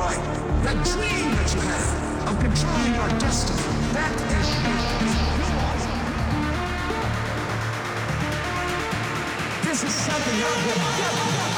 want that dream that you have of controlling your destiny, that is yours. This is something I will get.